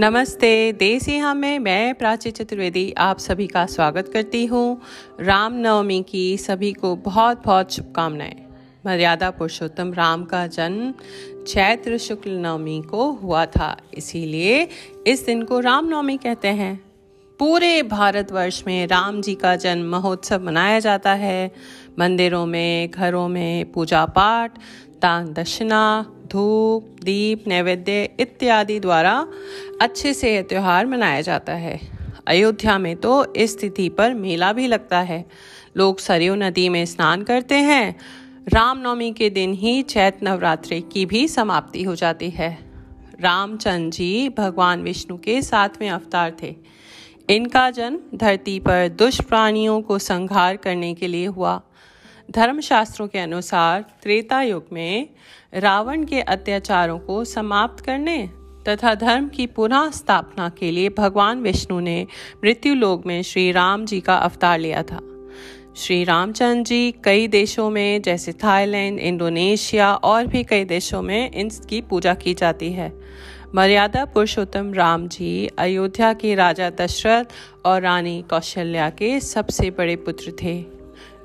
नमस्ते। देसी यहाँ में मैं प्राची चतुर्वेदी आप सभी का स्वागत करती हूँ। रामनवमी की सभी को बहुत बहुत शुभकामनाएँ। मर्यादा पुरुषोत्तम राम का जन्म चैत्र शुक्ल नवमी को हुआ था। इसीलिए इस दिन को रामनवमी कहते हैं। पूरे भारतवर्ष में राम जी का जन्म महोत्सव मनाया जाता है। मंदिरों में, घरों में पूजा पाठ दान दक्षिणा, धूप, दीप, नैवेद्य इत्यादि द्वारा अच्छे से यह त्यौहार मनाया जाता है। अयोध्या में तो इस तिथि पर मेला भी लगता है। लोग सरयू नदी में स्नान करते हैं। रामनवमी के दिन ही चैत नवरात्रि की भी समाप्ति हो जाती है। रामचंद्र जी भगवान विष्णु के सातवें अवतार थे। इनका जन्म धरती पर दुष्ट प्राणियों को संहार करने के लिए हुआ। धर्मशास्त्रों के अनुसार त्रेता युग में रावण के अत्याचारों को समाप्त करने तथा धर्म की पुनः स्थापना के लिए भगवान विष्णु ने मृत्यु लोक में श्री राम जी का अवतार लिया था। श्री रामचंद्र जी कई देशों में, जैसे थाईलैंड, इंडोनेशिया और भी कई देशों में इनकी पूजा की जाती है। मर्यादा पुरुषोत्तम राम जी, अयोध्या के राजा दशरथ और रानी कौशल्या के सबसे बड़े पुत्र थे।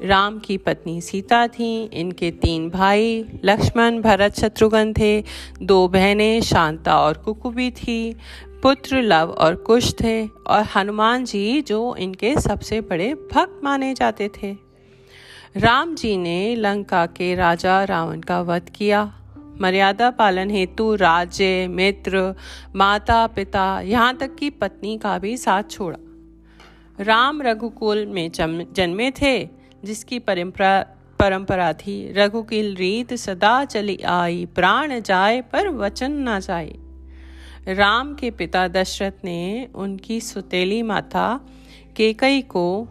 राम की पत्नी सीता थीं, इनके तीन भाई लक्ष्मण, भरत, शत्रुघ्न थे। दो बहनें शांता और कुकुबी थी। पुत्र लव और कुश थे और हनुमान जी जो इनके सबसे बड़े भक्त माने जाते थे। राम जी ने लंका के राजा रावण का वध किया। मर्यादा पालन हेतु राज्य, मित्र, माता, पिता, यहाँ तक कि पत्नी का भी साथ छोड़ा। राम रघुकुल में जन्मे थे, जिसकी परंपरा परंपरा थी। रघुकिल रीत सदा चली आई, प्राण जाए पर वचन ना जाए। राम के पिता दशरथ ने उनकी सुतेली माता केकई को,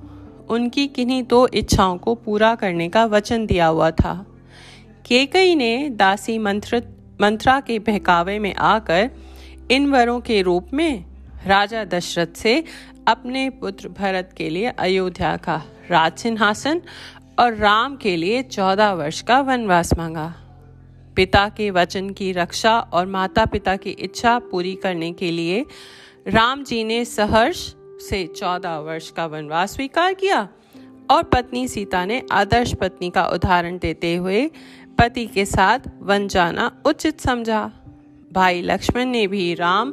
उनकी किन्हीं दो इच्छाओं को पूरा करने का वचन दिया हुआ था। केकई ने दासी मंत्र, मंत्रा के बहकावे में आकर इन वरों के रूप में राजा दशरथ से अपने पुत्र भरत के लिए अयोध्या का राज सिंहासन और राम के लिए चौदह वर्ष का वनवास मांगा। पिता के वचन की रक्षा और माता पिता की इच्छा पूरी करने के लिए राम जी ने सहर्ष से चौदह वर्ष का वनवास स्वीकार किया और पत्नी सीता ने आदर्श पत्नी का उदाहरण देते हुए पति के साथ वन जाना उचित समझा। भाई लक्ष्मण ने भी राम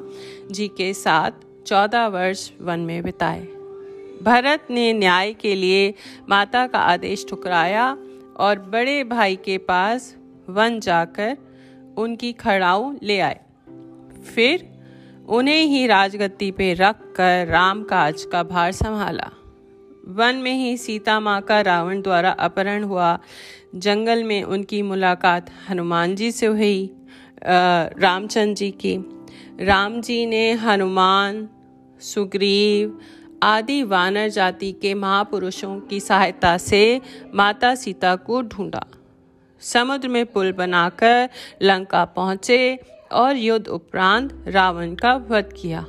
जी के साथ चौदह वर्ष वन में बिताए। भरत ने न्याय के लिए माता का आदेश ठुकराया और बड़े भाई के पास वन जाकर उनकी खड़ाऊ ले आए। फिर उन्हें ही राजगद्दी पे रख कर राम काज का भार संभाला। वन में ही सीता माँ का रावण द्वारा अपहरण हुआ। जंगल में उनकी मुलाकात हनुमान जी से हुई रामचंद्र जी की। राम जी ने हनुमान, सुग्रीव आदि वानर जाति के महापुरुषों की सहायता से माता सीता को ढूंढा। समुद्र में पुल बनाकर लंका पहुँचे और युद्ध उपरांत रावण का वध किया।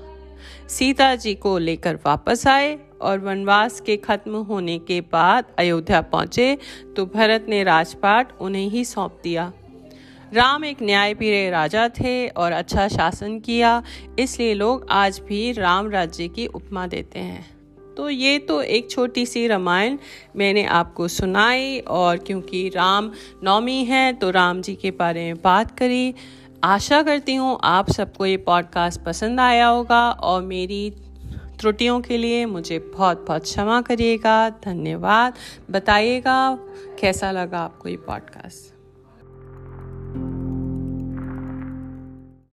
सीता जी को लेकर वापस आए। और वनवास के खत्म होने के बाद अयोध्या पहुँचे तो भरत ने राजपाट उन्हें ही सौंप दिया। राम एक न्यायप्रिय राजा थे और अच्छा शासन किया, इसलिए लोग आज भी राम राज्य की उपमा देते हैं। तो ये तो एक छोटी सी रामायण मैंने आपको सुनाई, और क्योंकि राम नौमी है तो राम जी के बारे में बात करी। आशा करती हूँ आप सबको ये पॉडकास्ट पसंद आया होगा, और मेरी त्रुटियों के लिए मुझे बहुत बहुत क्षमा करिएगा। धन्यवाद। बताइएगा, कैसा लगा आपको ये पॉडकास्ट